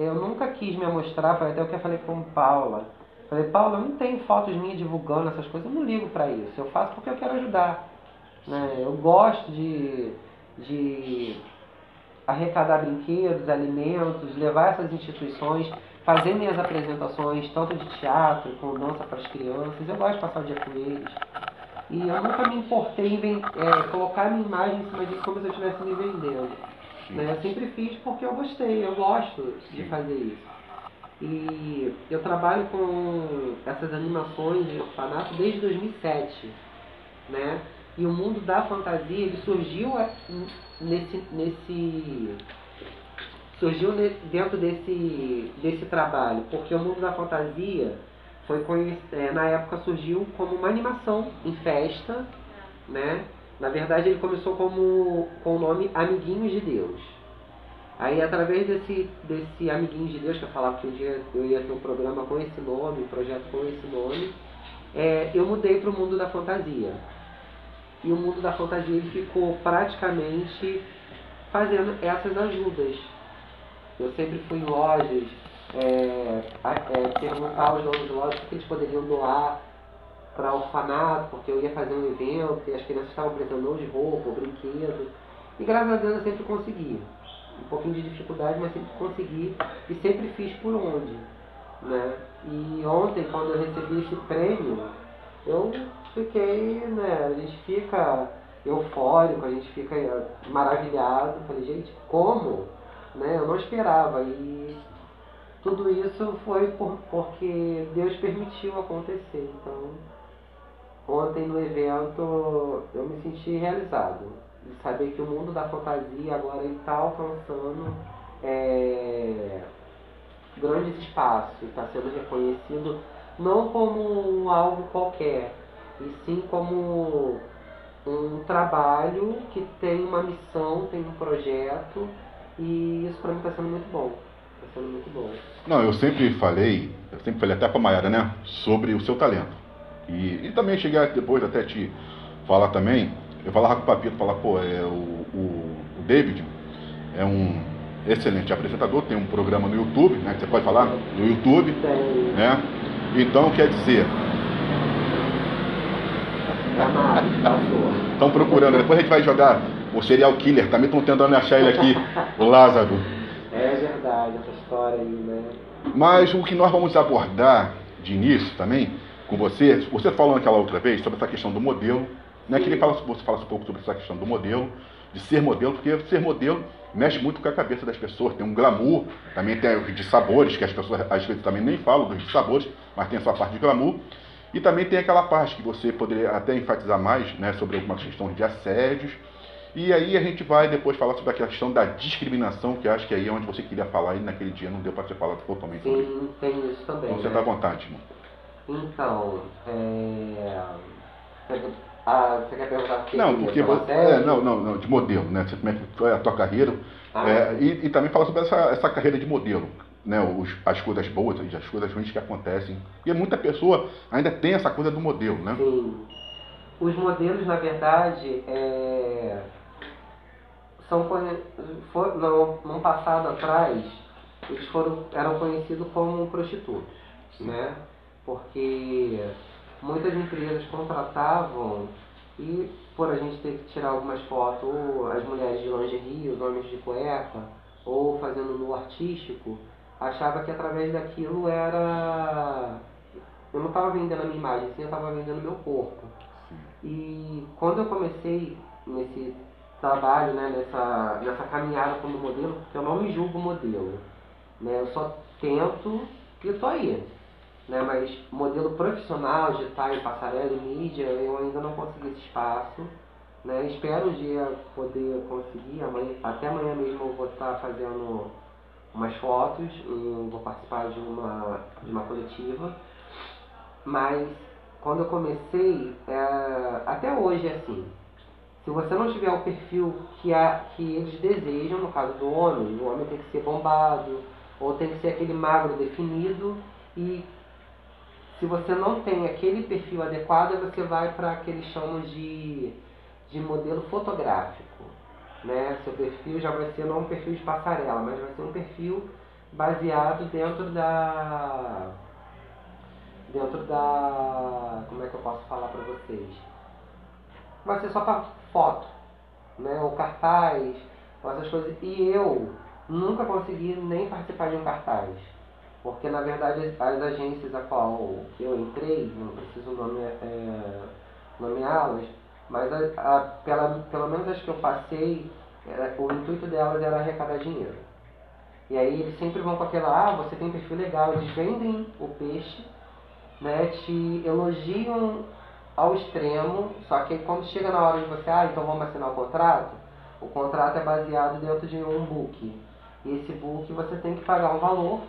eu nunca quis me mostrar, foi até o que eu falei com Paula. Falei, Paula, eu não tenho fotos minhas divulgando essas coisas, eu não ligo para isso. Eu faço porque eu quero ajudar. Né? Eu gosto de, de arrecadar brinquedos, alimentos, levar essas instituições, fazer minhas apresentações, tanto de teatro como dança para as crianças. Eu gosto de passar o dia com eles. E eu nunca me importei em é, colocar minha imagem em cima disso como se eu estivesse me vendendo. Né? Eu sempre fiz porque eu gostei, eu gosto de fazer isso. E eu trabalho com essas animações de orfanato desde 2007, né? E o mundo da fantasia ele surgiu nesse, nesse surgiu dentro desse, desse trabalho, porque o mundo da fantasia foi é, na época surgiu como uma animação em festa, né? Na verdade ele começou como com o nome Amiguinhos de Deus. Aí através desse, desse Amiguinhos de Deus, que eu falava que um dia eu ia ter um programa com esse nome, um projeto com esse nome, é, eu mudei para o mundo da fantasia. E o mundo da fantasia ele ficou praticamente fazendo essas ajudas. Eu sempre fui em lojas, é, é, perguntar aos donos de lojas o que eles poderiam doar para orfanato, porque eu ia fazer um evento e as crianças estavam precisando de roupa, ou brinquedo. E graças a Deus eu sempre consegui. Um pouquinho de dificuldade, mas sempre consegui e sempre fiz por onde. Né? E ontem, quando eu recebi esse prêmio, eu fiquei, né, a gente fica eufórico, a gente fica maravilhado. Falei, gente, como? Né? Eu não esperava. E tudo isso foi por, porque Deus permitiu acontecer. Então, ontem no evento eu me senti realizado. De saber que o mundo da fantasia agora está alcançando é, grandes espaços, está sendo reconhecido não como algo qualquer, e sim como um trabalho que tem uma missão, tem um projeto, e isso para mim está sendo muito bom. Está sendo muito bom. Não, eu sempre falei, eu sempre falei até para Mayara, né, sobre o seu talento. E, e também cheguei depois até te falar também, eu falava com o Papito, falava, pô, é, o, o, o David é um excelente apresentador, tem um programa no YouTube, né, que você pode falar, no YouTube, né? Então, quer dizer, estão procurando, depois a gente vai jogar o serial killer, também estão tentando achar ele aqui, o Lázaro. É verdade, essa história aí, né? Mas o que nós vamos abordar de início também com você, você falou naquela outra vez sobre essa questão do modelo, né? Queria falar, você falasse um pouco sobre essa questão do modelo, de ser modelo, porque ser modelo mexe muito com a cabeça das pessoas, tem um glamour, também tem os de sabores, que as pessoas às vezes também nem falam dos sabores, mas tem a sua parte de glamour. E também tem aquela parte que você poderia até enfatizar mais, né, sobre algumas questões de assédios. E aí a gente vai depois falar sobre a questão da discriminação, que acho que aí é onde você queria falar e naquele dia não deu para você falar totalmente sobre. Sim, tem isso também. Então você né? está à vontade, irmão. Então, é... Ah, você quer perguntar que Não, porque você. É, não, não, não, de modelo, né? Como é que foi a tua carreira. Ah, é, e, e, também fala sobre essa, essa carreira de modelo. Né, os, as coisas boas e as coisas ruins que acontecem. E muita pessoa ainda tem essa coisa do modelo, né? Sim. Os modelos, na verdade, é, são for, no, num passado atrás, eles foram, eram conhecidos como prostitutos, né? Porque muitas empresas contratavam e por a gente ter que tirar algumas fotos, ou as mulheres de lingerie, os homens de cueca, ou fazendo no artístico, achava que através daquilo era. Eu não estava vendendo a minha imagem, sim, eu estava vendendo meu corpo. E quando eu comecei nesse trabalho, né, nessa, nessa caminhada como modelo, porque eu não me julgo modelo, né, eu só tento e estou aí. Né, mas modelo profissional de em passarela e mídia, eu ainda não consegui esse espaço. Né, espero um dia poder conseguir, amanhã, até amanhã mesmo eu vou estar fazendo umas fotos, vou participar de uma, de uma coletiva. Mas quando eu comecei, é, até hoje é assim. Se você não tiver o perfil que, a, que eles desejam, no caso do homem, o homem tem que ser bombado, ou tem que ser aquele magro definido, e se você não tem aquele perfil adequado, você vai para aquele chamam de, de modelo fotográfico. Né? Seu perfil já vai ser não um perfil de passarela, mas vai ser um perfil baseado dentro da dentro da como é que eu posso falar para vocês vai ser só para foto né ou cartaz ou essas coisas e eu nunca consegui nem participar de um cartaz porque na verdade as agências a qual eu entrei não preciso nome, é, nomeá-las mas a, a, pela, pelo menos as que eu passei era, o intuito delas era arrecadar dinheiro. E aí eles sempre vão com aquela, ah, você tem perfil legal, eles vendem o peixe, né, te elogiam ao extremo, só que quando chega na hora de você, ah, então vamos assinar o contrato, o contrato é baseado dentro de um book. E esse book você tem que pagar um valor,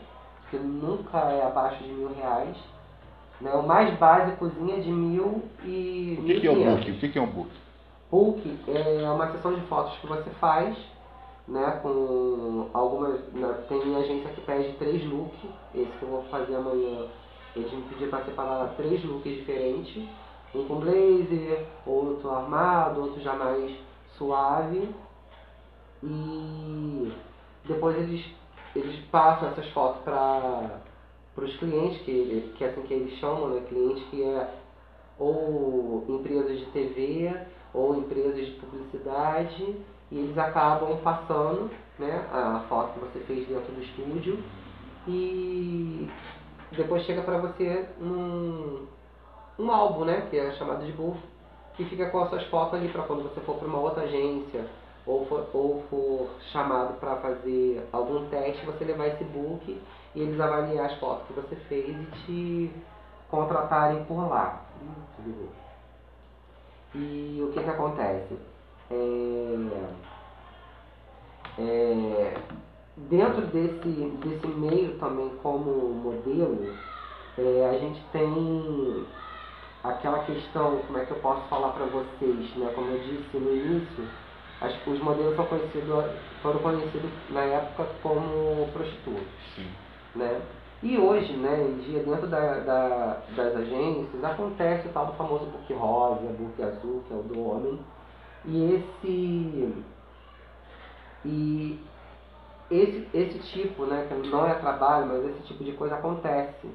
que nunca é abaixo de mil reais. Né? O mais básicozinho é de mil e. O que, que é um book? O que, que é um book? Book é uma sessão de fotos que você faz né, com algumas. Né, tem agência que pede três looks, esse que eu vou fazer amanhã, eles me pediram para separar três looks diferentes, um com blazer, outro armado, outro já mais suave. E depois eles, eles passam essas fotos para os clientes, que, que é assim que eles chamam, né, clientes que é ou empresas de TV ou empresas de publicidade e eles acabam passando né, a foto que você fez dentro do estúdio e depois chega para você um, um álbum, né, que é chamado de buff, que fica com as suas fotos ali para quando você for para uma outra agência ou for, ou for chamado para fazer algum teste, você levar esse book e eles avaliar as fotos que você fez e te contratarem por lá. E o que que acontece? É, é, dentro desse, desse meio também como modelo, é, a gente tem aquela questão, como é que eu posso falar para vocês, né? como eu disse no início, as, os modelos são conhecidos, foram conhecidos na época como prostitutos. Sim. Né? E hoje, né, em dia, dentro da, da, das agências, acontece o tal do famoso book rosa, book azul, que é o do homem, e esse e esse, esse tipo, né, que não é trabalho, mas esse tipo de coisa acontece,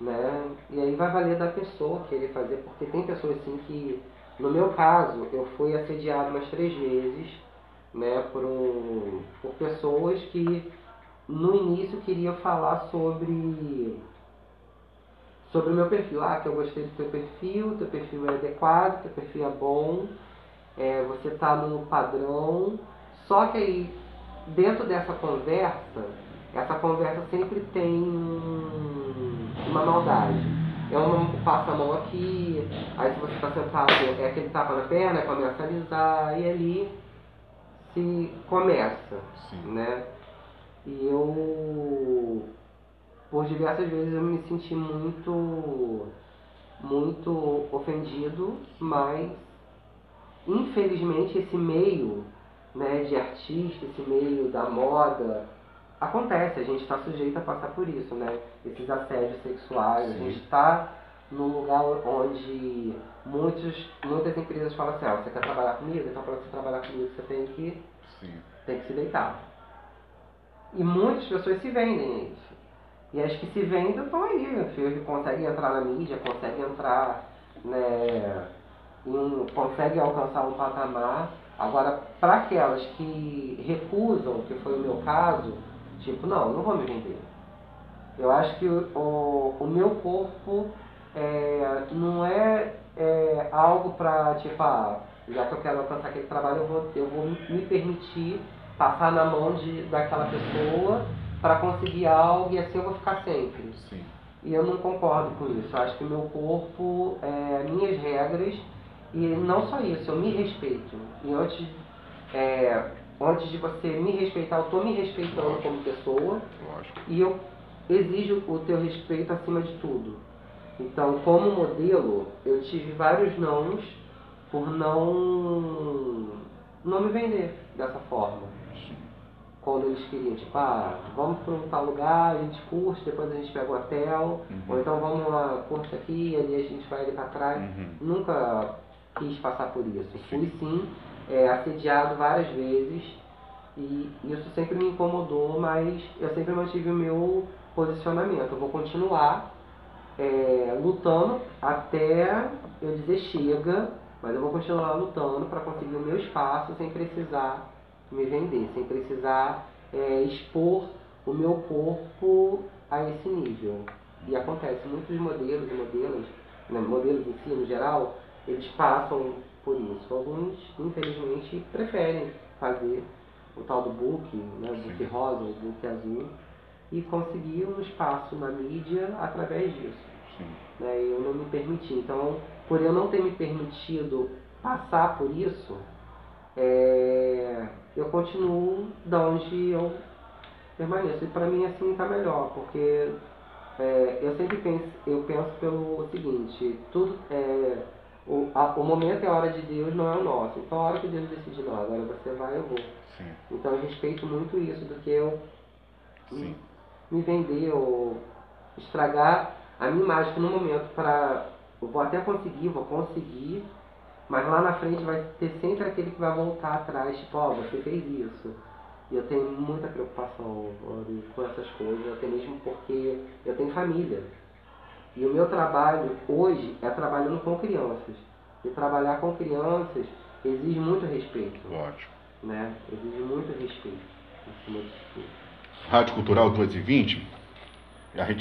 né? E aí vai valer da pessoa querer fazer, porque tem pessoas assim que, no meu caso, eu fui assediado umas três vezes, né, por, por pessoas que no início queriam falar sobre sobre o meu perfil. Ah, que eu gostei do teu perfil, teu perfil é adequado, teu perfil é bom, é, você está no padrão. Só que aí, dentro dessa conversa, essa conversa sempre tem uma maldade. Eu não passo a mão aqui, aí se você está sentado, é aquele tapa na perna, começa a alisar, e ali se começa, Sim. né? E eu, por diversas vezes, eu me senti muito, muito ofendido, mas infelizmente esse meio né, de artista, esse meio da moda, acontece, a gente está sujeito a passar por isso, né? Esses assédios sexuais, Sim. a gente está num lugar onde muitos, muitas empresas falam assim, ah, você quer trabalhar comigo? Então para você trabalhar comigo você tem que, Sim. tem que se deitar. E muitas pessoas se vendem isso. E as que se vendem estão aí, meu filho, que conseguem entrar na mídia, conseguem entrar, né, em, conseguem alcançar um patamar. Agora, para aquelas que recusam, que foi o meu caso, tipo, não, não vou me vender. Eu acho que o, o, meu corpo é, não é, é algo para, tipo, ah, já que eu quero alcançar aquele trabalho, eu vou, eu vou me permitir passar na mão de, daquela pessoa para conseguir algo e assim eu vou ficar sempre. Sim. E eu não concordo com isso. Eu acho que o meu corpo, é, minhas regras, e não só isso, eu me respeito. E antes, é, antes de você me respeitar, eu estou me respeitando como pessoa. Lógico. E eu exijo o teu respeito acima de tudo. Então, como modelo, eu tive vários nãos por não, não me vender dessa forma quando eles queriam, tipo, ah, vamos para um tal lugar, a gente curte, depois a gente pega o hotel, uhum. ou então vamos lá, curte aqui, ali a gente vai ali para trás. Uhum. Nunca quis passar por isso. Fui sim é, assediado várias vezes E isso sempre me incomodou, mas eu sempre mantive o meu posicionamento. Eu vou continuar é, lutando até eu dizer chega, mas eu vou continuar lutando para conseguir o meu espaço sem precisar me vender, sem precisar é, expor o meu corpo a esse nível. E acontece, muitos modelos e modelos, né, modelos em si no geral, eles passam por isso. Alguns, infelizmente, preferem fazer o tal do book, né, o book rosa, o book azul, e conseguir um espaço na mídia através disso. Né, eu não me permiti. Então, por eu não ter me permitido passar por isso, é, eu continuo da onde eu permaneço. E para mim assim está melhor, porque é, eu sempre penso, eu penso pelo seguinte, tudo é, o, a, o momento e a hora de Deus não é o nosso. Então a hora que Deus decide, não, agora você vai, eu vou. Sim. Então eu respeito muito isso do que eu me, me vender ou estragar a minha imagem que no momento para. Eu vou até conseguir, vou conseguir, mas lá na frente vai ter sempre aquele que vai voltar atrás, tipo, ó, oh, você fez isso. E eu tenho muita preocupação com essas coisas, até mesmo porque eu tenho família. E o meu trabalho hoje é trabalhando com crianças. E trabalhar com crianças exige muito respeito. Ótimo. Né? Exige muito respeito. Rádio Cultural 220, a gente